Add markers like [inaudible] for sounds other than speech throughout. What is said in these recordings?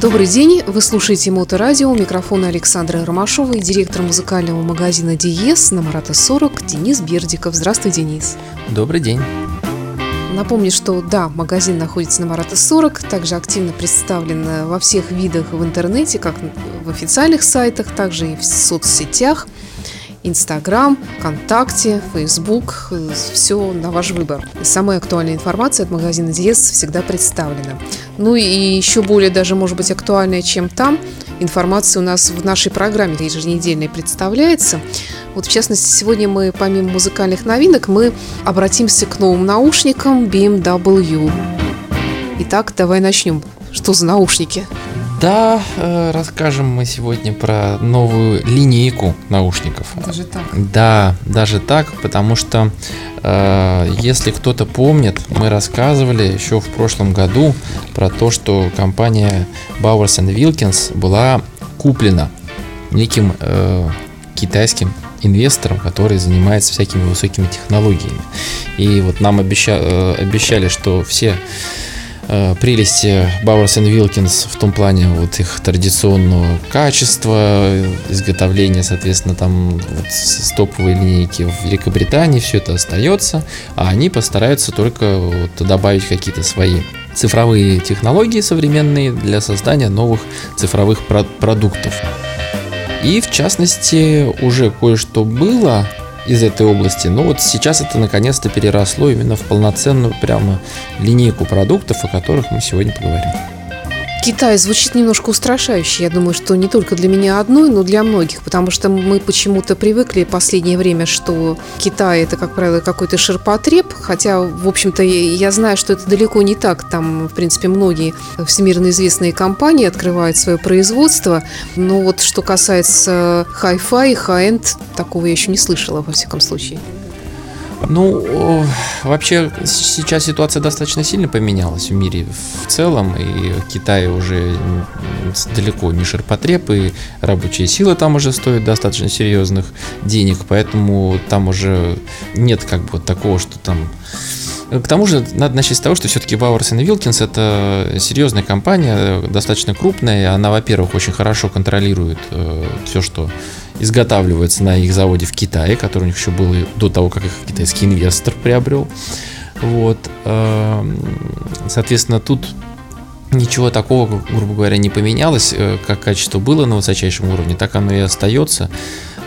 Добрый день, вы слушаете Моторадио, у микрофона Александра Ромашова и директор музыкального магазина Диес на Марата 40 Денис Бердиков. Здравствуй, Денис. Добрый день. Напомню, что да, магазин находится на Марата 40, также активно представлен во всех видах в интернете, как в официальных сайтах, также и в соцсетях – Инстаграм, ВКонтакте, Фейсбук, все на ваш выбор. Самая актуальная информация от магазина Диез всегда представлена. Ну и еще более даже, может быть, актуальная, чем там, информация у нас в нашей программе еженедельной представляется. Вот, в частности, сегодня мы, помимо музыкальных новинок, мы обратимся к новым наушникам BMW. Итак, давай начнем. Что за наушники? Да, э, расскажем мы сегодня про новую линейку наушников. Даже так? Да, даже так, потому что э, если кто-то помнит, мы рассказывали еще в прошлом году про то, что компания Bowers Wilkins была куплена неким э, китайским инвестором, который занимается всякими высокими технологиями. И вот нам обеща, э, обещали, что все Э, прелести Bowers Wilkins в том плане вот их традиционного качества, изготовления, соответственно, там вот стоповой линейки в Великобритании, все это остается, а они постараются только вот добавить какие-то свои цифровые технологии современные для создания новых цифровых продуктов. И в частности уже кое-что было из этой области. Но вот сейчас это наконец-то переросло именно в полноценную прямо линейку продуктов, о которых мы сегодня поговорим. Китай звучит немножко устрашающе. Я думаю, что не только для меня одной, но для многих, потому что мы почему-то привыкли в последнее время, что Китай это, как правило, какой-то ширпотреб, хотя, в общем-то, я знаю, что это далеко не так. Там, в принципе, многие всемирно известные компании открывают свое производство, но вот что касается hi-fi, hi-end, такого я еще не слышала, во всяком случае. Ну, вообще сейчас ситуация достаточно сильно поменялась в мире в целом, и Китай уже далеко не ширпотреб, и рабочая сила там уже стоит достаточно серьезных денег, поэтому там уже нет как бы такого, что там к тому же надо начать с того, что все-таки Bowers Wilkins это серьезная компания, достаточно крупная. Она, во-первых, очень хорошо контролирует э, все, что изготавливается на их заводе в Китае, который у них еще был до того, как их китайский инвестор приобрел. Вот. Эм, соответственно, тут ничего такого, грубо говоря, не поменялось. Э, как качество было на высочайшем уровне, так оно и остается.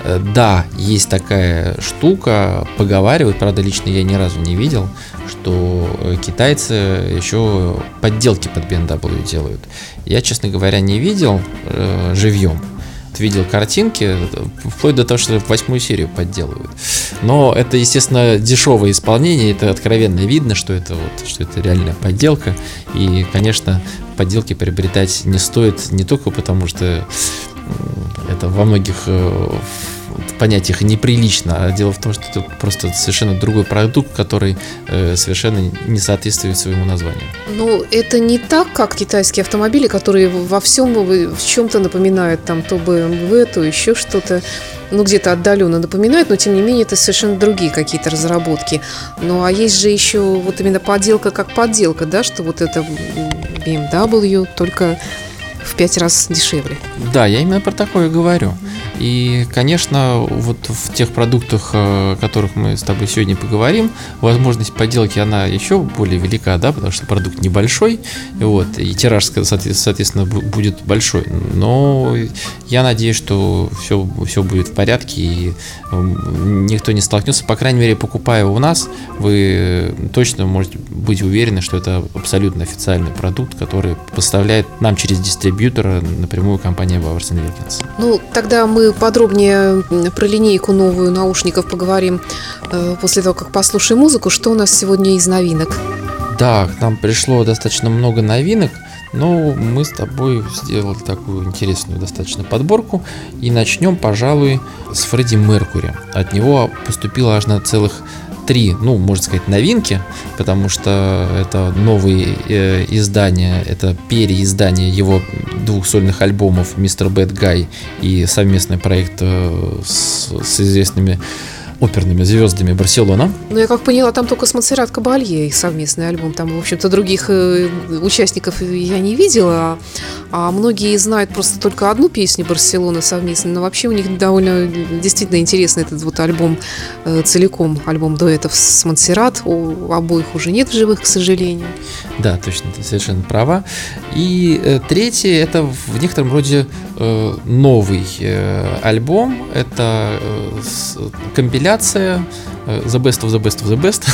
Э, да, есть такая штука, поговаривают, правда, лично я ни разу не видел, что э, китайцы еще подделки под BMW делают. Я, честно говоря, не видел э, живьем, видел картинки, вплоть до того, что восьмую серию подделывают. Но это, естественно, дешевое исполнение, это откровенно видно, что это вот, что это реальная подделка. И, конечно, подделки приобретать не стоит не только потому, что это во многих э, понятиях неприлично, а дело в том, что это просто совершенно другой продукт, который э, совершенно не соответствует своему названию. Ну, это не так, как китайские автомобили, которые во всем в чем-то напоминают, там, то BMW, то еще что-то ну, где-то отдаленно напоминают, но тем не менее это совершенно другие какие-то разработки. Ну, а есть же еще вот именно подделка как подделка, да, что вот это BMW, только в пять раз дешевле. Да, я именно про такое говорю. И, конечно, вот в тех продуктах, о которых мы с тобой сегодня поговорим, возможность подделки, она еще более велика, да, потому что продукт небольшой, вот, и тираж, соответственно, будет большой. Но я надеюсь, что все, все будет в порядке, и никто не столкнется. По крайней мере, покупая у нас, вы точно можете быть уверены, что это абсолютно официальный продукт, который поставляет нам через дистрибьютора напрямую компания Bowers Wilkins. Ну, тогда мы подробнее про линейку новую наушников поговорим э, после того, как послушаем музыку. Что у нас сегодня из новинок? Да, к нам пришло достаточно много новинок. Но мы с тобой сделали такую интересную достаточно подборку и начнем, пожалуй, с Фредди Меркури. От него поступило аж на целых три, ну, можно сказать, новинки, потому что это новые э, издания, это переиздание его двух сольных альбомов «Мистер Бэт Гай» и совместный проект э, с, с известными оперными звездами Барселона. Ну, я как поняла, там только с Монсеррат Кабалье их совместный альбом. Там, в общем-то, других э, участников я не видела, а многие знают просто только одну песню Барселона совместно, но вообще у них довольно действительно интересный этот вот альбом э, целиком, альбом дуэтов с Монсеррат. У обоих уже нет в живых, к сожалению. Да, точно, ты совершенно права. И э, третье, это в некотором роде новый альбом. Это с- компиляция э, The Best of the Best of the Best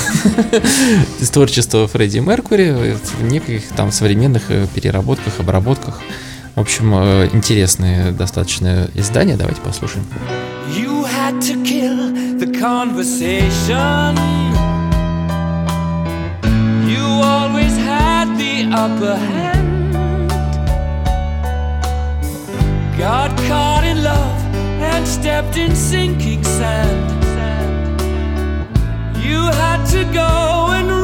[laughs] из творчества Фредди Меркури э, в неких там современных э, переработках, обработках. В общем, интересное достаточно издание. Давайте послушаем. You had to kill the conversation. You always had the upper hand. Got caught in love and stepped in sinking sand. You had to go and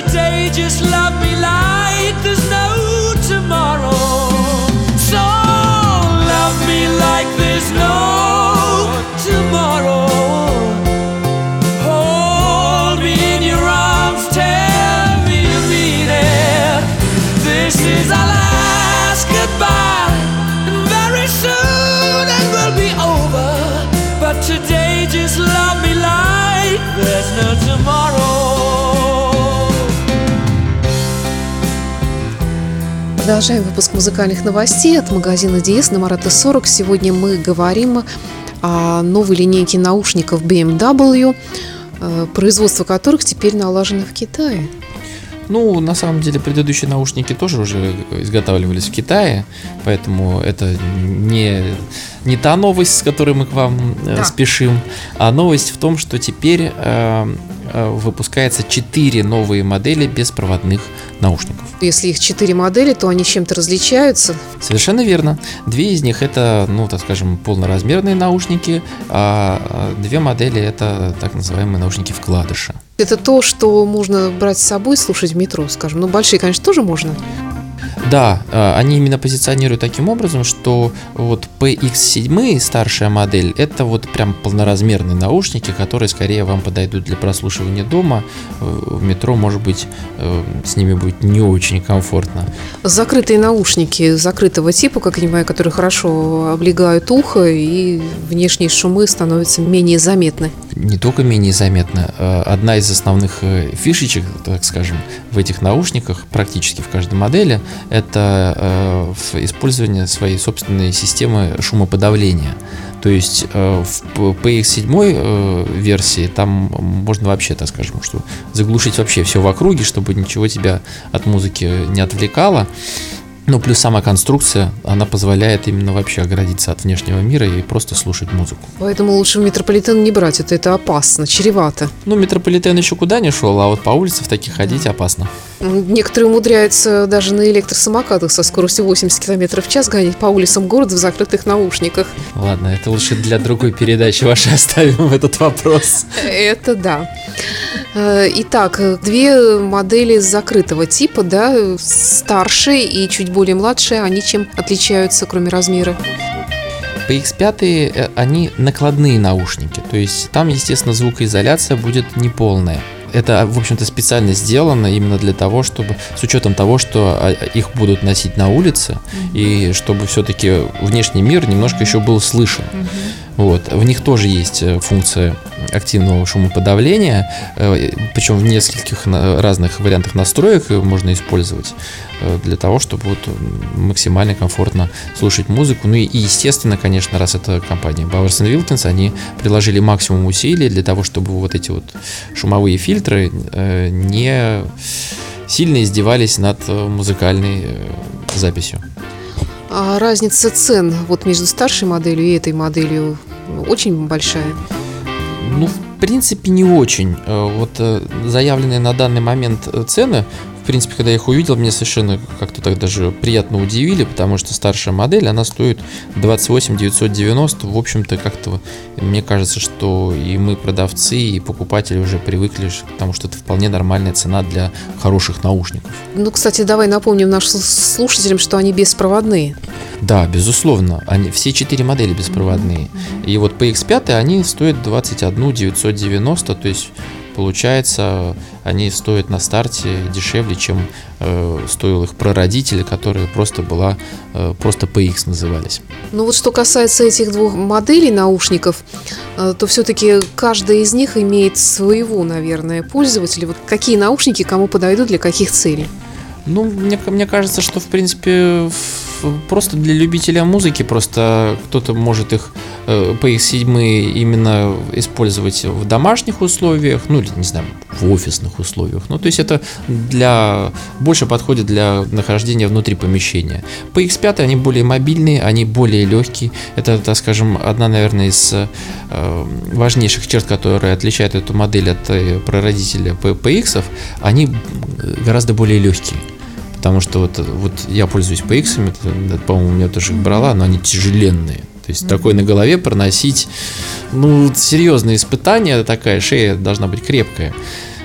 today, just love me like there's no Продолжаем выпуск музыкальных новостей от магазина DS на Марата 40. Сегодня мы говорим о новой линейке наушников BMW, э, производство которых теперь налажено в Китае. Ну, на самом деле, предыдущие наушники тоже уже изготавливались в Китае, поэтому это не, не та новость, с которой мы к вам э, Да. спешим, а новость в том, что теперь э, э, выпускается 4 новые модели беспроводных наушников. Если их четыре модели, то они чем-то различаются. Совершенно верно. Две из них это, ну, так скажем, полноразмерные наушники, а а две модели это так называемые наушники вкладыша. Это то, что можно брать с собой, слушать в метро, скажем. Ну, большие, конечно, тоже можно. Да, э, они именно позиционируют таким образом, что вот PX7 старшая модель это вот прям полноразмерные наушники, которые скорее вам подойдут для прослушивания дома. Э, В метро, может быть, э, с ними будет не очень комфортно. Закрытые наушники закрытого типа, как я понимаю, которые хорошо облегают ухо, и внешние шумы становятся менее заметны. Не только менее заметно, э, одна из основных э, фишечек, так скажем, в этих наушниках, практически в каждой модели, это э, использование своей собственной системы шумоподавления. То есть э, в PX7 э, версии там можно вообще, так скажем, что заглушить вообще все в округе, чтобы ничего тебя от музыки не отвлекало. Ну, плюс сама конструкция, она позволяет именно вообще оградиться от внешнего мира и просто слушать музыку. Поэтому лучше метрополитен не брать, это, это опасно, чревато. Ну, метрополитен еще куда не шел, а вот по улице в таких ходить опасно. Некоторые умудряются даже на электросамокатах со скоростью 80 км в час гонять по улицам города в закрытых наушниках. Ладно, это лучше для другой передачи вашей [laughs] оставим этот вопрос. Это да. Э, Итак, две модели закрытого типа, да, старшие и чуть более младшие, они чем отличаются, кроме размера? PX5 э, они накладные наушники, то есть там, естественно, звукоизоляция будет неполная. Это, в общем-то, специально сделано именно для того, чтобы, с учетом того, что а, их будут носить на улице, и чтобы все-таки внешний мир немножко еще был слышен. Вот. В них тоже есть э, функция активного шумоподавления, э, причем в нескольких разных вариантах настроек можно использовать э, для того, чтобы вот максимально комфортно слушать музыку. Ну и, естественно, конечно, раз это компания Bowers Wilkins, они приложили максимум усилий для того, чтобы вот эти вот шумовые фильтры не сильно издевались над музыкальной записью. А разница цен вот между старшей моделью и этой моделью очень большая. Ну, в принципе, не очень. Э, Вот э, заявленные на данный момент э, цены, в принципе, когда я их увидел, мне совершенно как-то так даже приятно удивили, потому что старшая модель, она стоит 28 990. В общем-то, как-то мне кажется, что и мы, продавцы, и покупатели уже привыкли к тому, что это вполне нормальная цена для хороших наушников. Ну, кстати, давай напомним нашим слушателям, что они беспроводные. Да, безусловно. Они, все четыре модели беспроводные. И вот PX5 они стоят 21 990, то есть получается они стоят на старте дешевле, чем э, стоил их прародитель, которые просто была э, просто PX назывались. Ну вот что касается этих двух моделей наушников, э, то все-таки каждая из них имеет своего, наверное, пользователя. Вот какие наушники кому подойдут для каких целей? Ну, мне, мне кажется, что в принципе просто для любителя музыки просто кто-то может их PX7 именно использовать в домашних условиях, ну или не знаю, в офисных условиях. Ну, то есть это для больше подходит для нахождения внутри помещения. PX5 они более мобильные, они более легкие. Это, так скажем, одна, наверное, из э, важнейших черт, которые отличают эту модель от э, прародителя PX. Они э, гораздо более легкие. Потому что вот, вот я пользуюсь PX, по-моему, у меня тоже их брала, но они тяжеленные. То есть такой на голове проносить, ну, серьезное испытание, такая шея должна быть крепкая.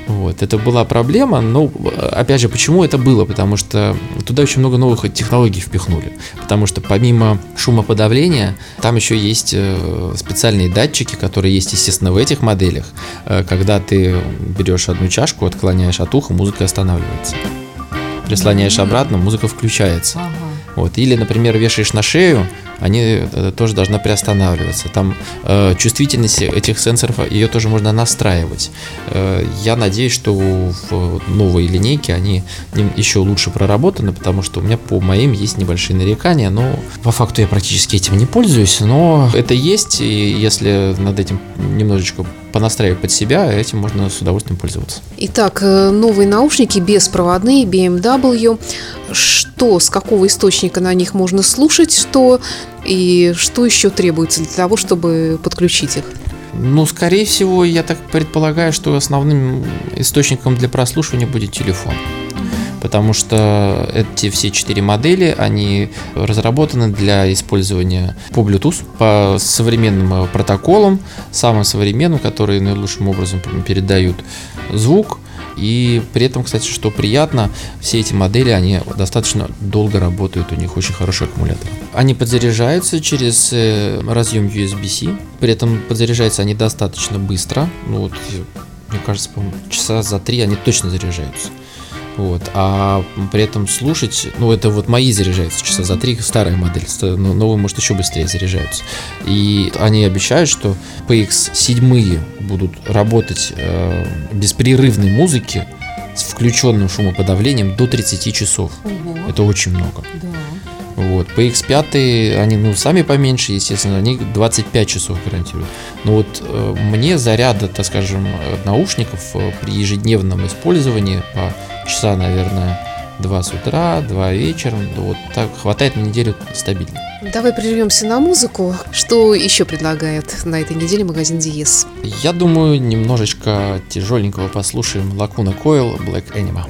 Вот, это была проблема, но опять же, почему это было? Потому что туда очень много новых технологий впихнули. Потому что помимо шумоподавления, там еще есть э, специальные датчики, которые есть, естественно, в этих моделях. Э, Когда ты берешь одну чашку, отклоняешь от уха, музыка останавливается. Прислоняешь обратно, музыка включается. Вот. Или, например, вешаешь на шею, они э, тоже должна приостанавливаться. Там э, чувствительность этих сенсоров, ее тоже можно настраивать. Э, я надеюсь, что в новой линейке они еще лучше проработаны, потому что у меня по моим есть небольшие нарекания, но по факту я практически этим не пользуюсь, но это есть, и если над этим немножечко понастраивать под себя, этим можно с удовольствием пользоваться. Итак, э, новые наушники беспроводные BMW. Что, с какого источника на них можно слушать, что и что еще требуется для того, чтобы подключить их? Ну, скорее всего, я так предполагаю, что основным источником для прослушивания будет телефон. потому что эти все четыре модели, они разработаны для использования по Bluetooth, по современным протоколам, самым современным, которые наилучшим образом передают звук, и при этом, кстати, что приятно, все эти модели, они достаточно долго работают, у них очень хороший аккумулятор. Они подзаряжаются через э, разъем USB-C, при этом подзаряжаются они достаточно быстро, ну вот, мне кажется, по часа за три они точно заряжаются. Вот. А при этом слушать, ну это вот мои заряжаются часа за три, старая модель, новые, может, еще быстрее заряжаются. И они обещают, что PX7 будут работать э, беспрерывной музыки с включенным шумоподавлением до 30 часов. Ого. Это очень много. Да. Вот. PX5, они ну, сами поменьше, естественно, они 25 часов гарантируют. Но вот э, мне заряда, так скажем, наушников э, при ежедневном использовании по часа, наверное, два с утра, два вечером. Вот так хватает на неделю стабильно. Давай прервемся на музыку. Что еще предлагает на этой неделе магазин Диес? Я думаю, немножечко тяжеленького послушаем Lacuna Coil Black Anima.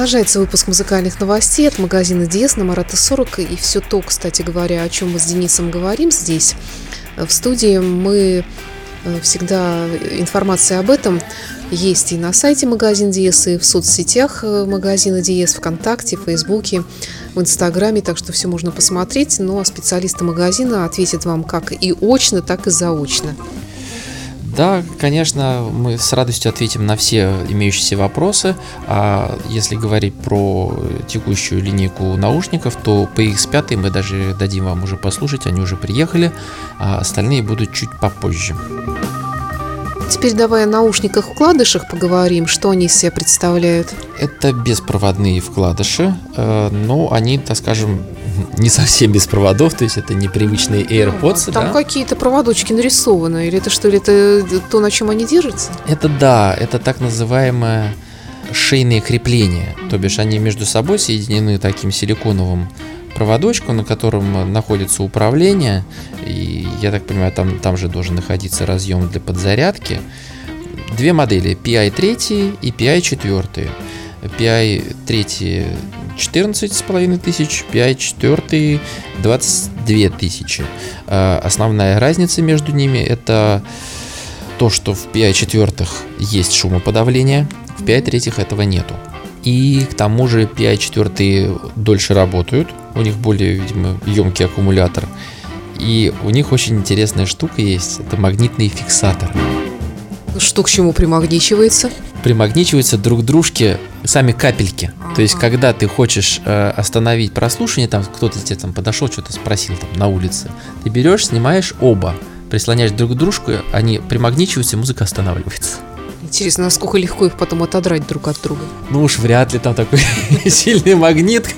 Продолжается выпуск музыкальных новостей от магазина Диес на Марата 40. И все то, кстати говоря, о чем мы с Денисом говорим здесь, э, в студии, мы э, всегда информация об этом есть и на сайте магазин Диес, и в соцсетях э, магазина Диес, ВКонтакте, в Фейсбуке, в Инстаграме, так что все можно посмотреть. Ну а специалисты магазина ответят вам как и очно, так и заочно. Да, конечно, мы с радостью ответим на все имеющиеся вопросы. А если говорить про текущую линейку наушников, то PX5 мы даже дадим вам уже послушать, они уже приехали, а остальные будут чуть попозже. Теперь давай о наушниках-вкладышах поговорим, что они из себя представляют. Это беспроводные вкладыши, э, но они, так скажем, [laughs] не совсем без проводов, то есть это непривычные AirPods. А, там да? какие-то проводочки нарисованы, или это что, ли это то, на чем они держатся? Это да, это так называемое шейные крепления, то бишь они между собой соединены таким силиконовым проводочком, на котором находится управление, и я так понимаю, там, там же должен находиться разъем для подзарядки. Две модели, PI3 и PI4. PI 3 14 с половиной тысяч, PI 4 22 тысячи. А, основная разница между ними это то, что в PI 4 есть шумоподавление, в PI 3 этого нету. И к тому же PI4 дольше работают. У них более, видимо, емкий аккумулятор. И у них очень интересная штука есть. Это магнитные фиксаторы. Что к чему примагничивается? Примагничиваются друг к дружке сами капельки. То есть, когда ты хочешь э, остановить прослушивание, там кто-то тебе там подошел, что-то спросил там на улице, ты берешь, снимаешь оба, прислоняешь друг к дружку, они примагничиваются, и музыка останавливается. Интересно, насколько легко их потом отодрать друг от друга. Ну уж вряд ли там такой [laughs] сильный магнит.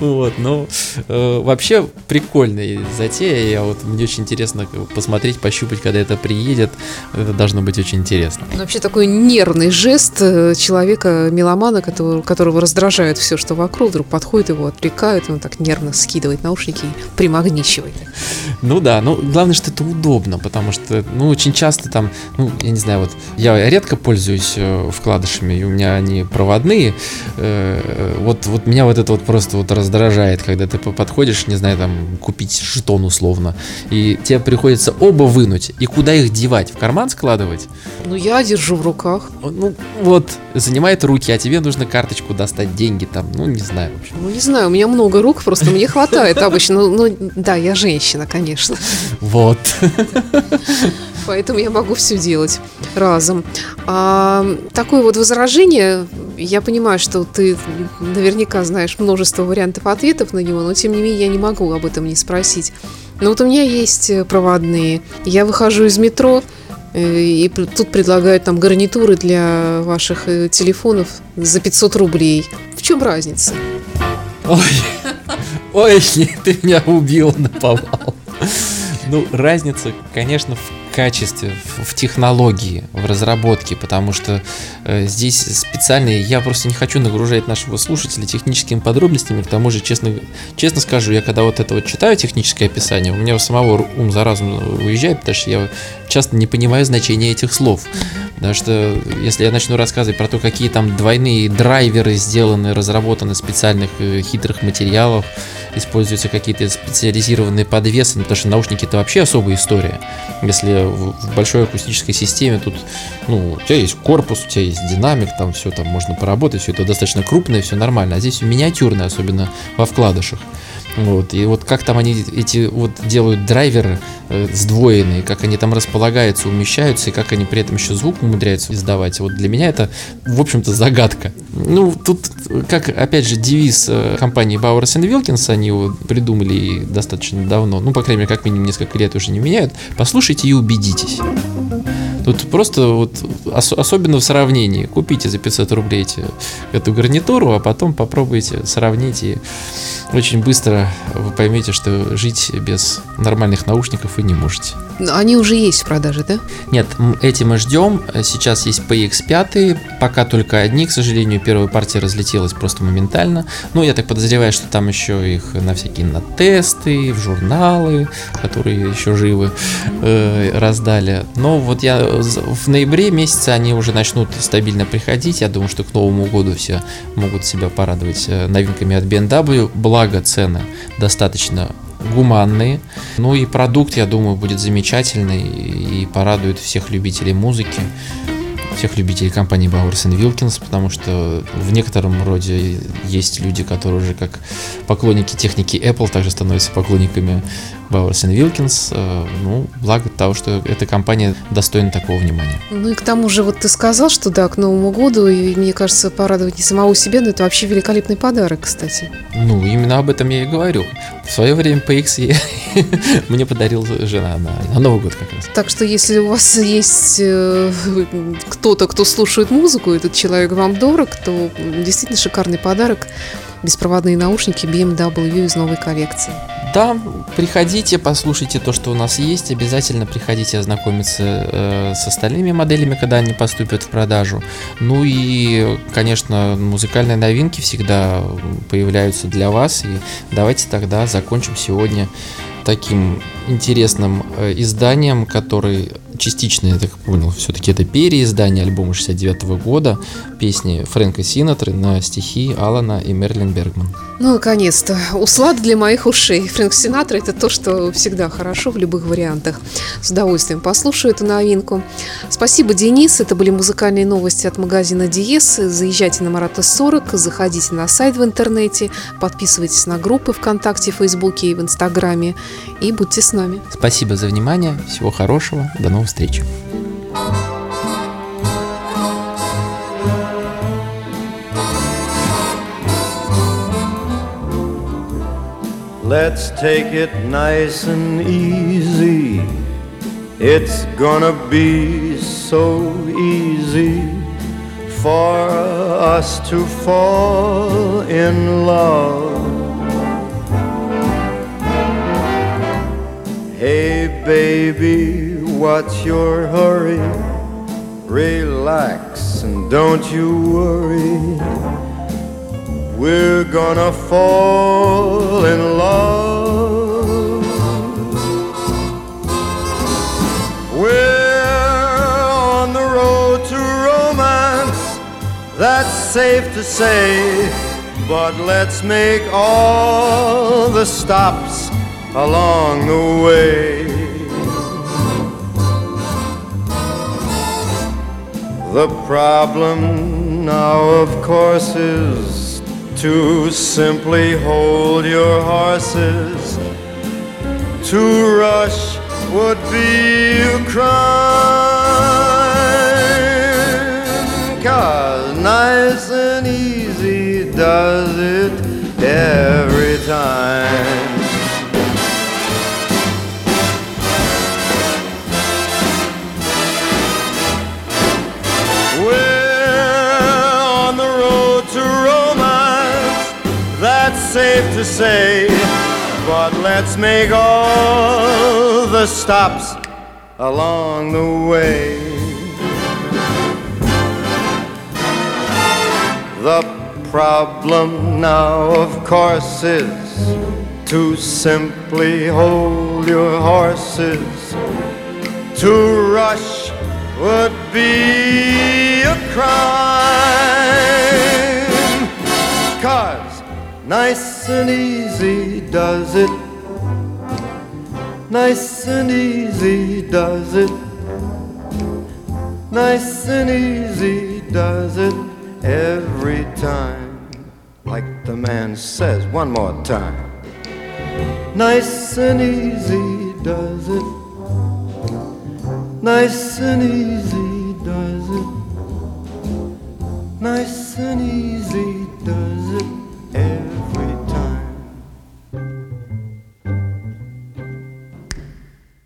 Вот, но э, вообще прикольная затея. Я вот мне очень интересно посмотреть, пощупать, когда это приедет. Это должно быть очень интересно. Ну, Вообще такой нервный жест э, человека, меломана, которого, которого раздражает все, что вокруг, вдруг подходит его, отвлекают, и он так нервно скидывает наушники и примагничивает. Ну да, ну главное, что это удобно, потому что, ну, очень часто там, ну, я не знаю, вот я редко пользуюсь э, вкладышами, и у меня они проводные. Э, вот, вот меня вот это вот просто вот раздражает, когда ты по- подходишь, не знаю, там, купить жетон условно, и тебе приходится оба вынуть, и куда их девать? В карман складывать? Ну, я держу в руках. Ну, вот, занимает руки, а тебе нужно карточку достать, деньги там, ну, не знаю, в общем. Ну, не знаю, у меня много рук, просто мне хватает обычно. Ну, ну, да, я женщина, конечно. Вот. [laughs] Поэтому я могу все делать разом. А, такое вот возражение, я понимаю, что ты наверняка знаешь множество вариантов ответов на него, но тем не менее я не могу об этом не спросить. Но вот у меня есть э, проводные. Я выхожу из метро, э, и тут предлагают там гарнитуры для ваших э, телефонов за 500 рублей. В чем разница? Ой, ой, [laughs] ты меня убил, наповал. Ну, разница, конечно, в качестве, в, в технологии, в разработке, потому что э, здесь специальные, я просто не хочу нагружать нашего слушателя техническими подробностями, к тому же, честно, честно скажу, я когда вот это вот читаю техническое описание, у меня у самого ум за разум уезжает, потому что я часто не понимаю значения этих слов. Потому что если я начну рассказывать про то, какие там двойные драйверы сделаны, разработаны специальных э, хитрых материалов, используются какие-то специализированные подвесы, ну, потому что наушники это вообще особая история. Если в, большой акустической системе тут, ну, у тебя есть корпус, у тебя есть динамик, там все там можно поработать, все это достаточно крупное, все нормально. А здесь миниатюрное, особенно во вкладышах. Вот, и вот как там они эти вот делают драйверы э, сдвоенные, как они там располагаются, умещаются, и как они при этом еще звук умудряются издавать. Вот для меня это, в общем-то, загадка. Ну, тут, как, опять же, девиз э, компании Bowers Wilkins, они его придумали достаточно давно, ну, по крайней мере, как минимум несколько лет уже не меняют. Послушайте и убедитесь. Тут просто вот ос- особенно в сравнении. Купите за 500 рублей эти, эту гарнитуру, а потом попробуйте сравнить и очень быстро вы поймете, что жить без нормальных наушников вы не можете. Ну, Они уже есть в продаже, да? Нет, эти мы ждем. Сейчас есть PX5, пока только одни, к сожалению, первая партия разлетелась просто моментально. Ну, я так подозреваю, что там еще их на всякие на тесты, в журналы, которые еще живы, э, раздали. Но вот я з- в ноябре месяце они уже начнут стабильно приходить. Я думаю, что к Новому году все могут себя порадовать э, новинками от BMW. Благо цены достаточно гуманные. Ну и продукт, я думаю, будет замечательный и порадует всех любителей музыки, всех любителей компании Bowers Wilkins, потому что в некотором роде есть люди, которые уже как поклонники техники Apple также становятся поклонниками Bowers Wilkins. Э, Ну, благо того, что эта компания достойна такого внимания. Ну и к тому же, вот ты сказал, что да, к Новому году, и мне кажется, порадовать не самого себя, но это вообще великолепный подарок, кстати. Ну, именно об этом я и говорю. В свое время PX я- [laughs] мне подарила жена на, на Новый год как раз. Так что если у вас есть э, кто-то, кто слушает музыку, этот человек вам дорог, то действительно шикарный подарок. Беспроводные наушники BMW из новой коллекции. Да, приходите, послушайте то, что у нас есть. Обязательно приходите ознакомиться э, с остальными моделями, когда они поступят в продажу. Ну и, конечно, музыкальные новинки всегда появляются для вас. И давайте тогда закончим сегодня таким интересным э, изданием, который частично, я так понял, все-таки это переиздание альбома 69 года, песни Фрэнка Синатры на стихи Алана и Мерлин Бергман. Ну, наконец-то. Услад для моих ушей. Фрэнк Синатра – это то, что всегда хорошо в любых вариантах. С удовольствием послушаю эту новинку. Спасибо, Денис. Это были музыкальные новости от магазина Диес. Заезжайте на Марата 40, заходите на сайт в интернете, подписывайтесь на группы ВКонтакте, Фейсбуке и в Инстаграме. И будьте с нами. Спасибо за внимание, всего хорошего, до новых встреч. Let's take it nice and easy. It's gonna be so easy for us to fall in love. Hey, baby, what's your hurry? Relax and don't you worry. We're gonna fall in love. We're on the road to romance, that's safe to say. But let's make all the stops along the way. The problem now, of course, is to simply hold your horses. To rush would be a crime. Cause nice and easy does it every time. Say. But let's make all the stops along the way. The problem now, of course, is to simply hold your horses. To rush would be a crime. Cause nice and easy does it. Nice and easy does it. Nice and easy does it every time. Like the man says, one more time. Nice and easy does it. Nice and easy does it. Nice and easy does it.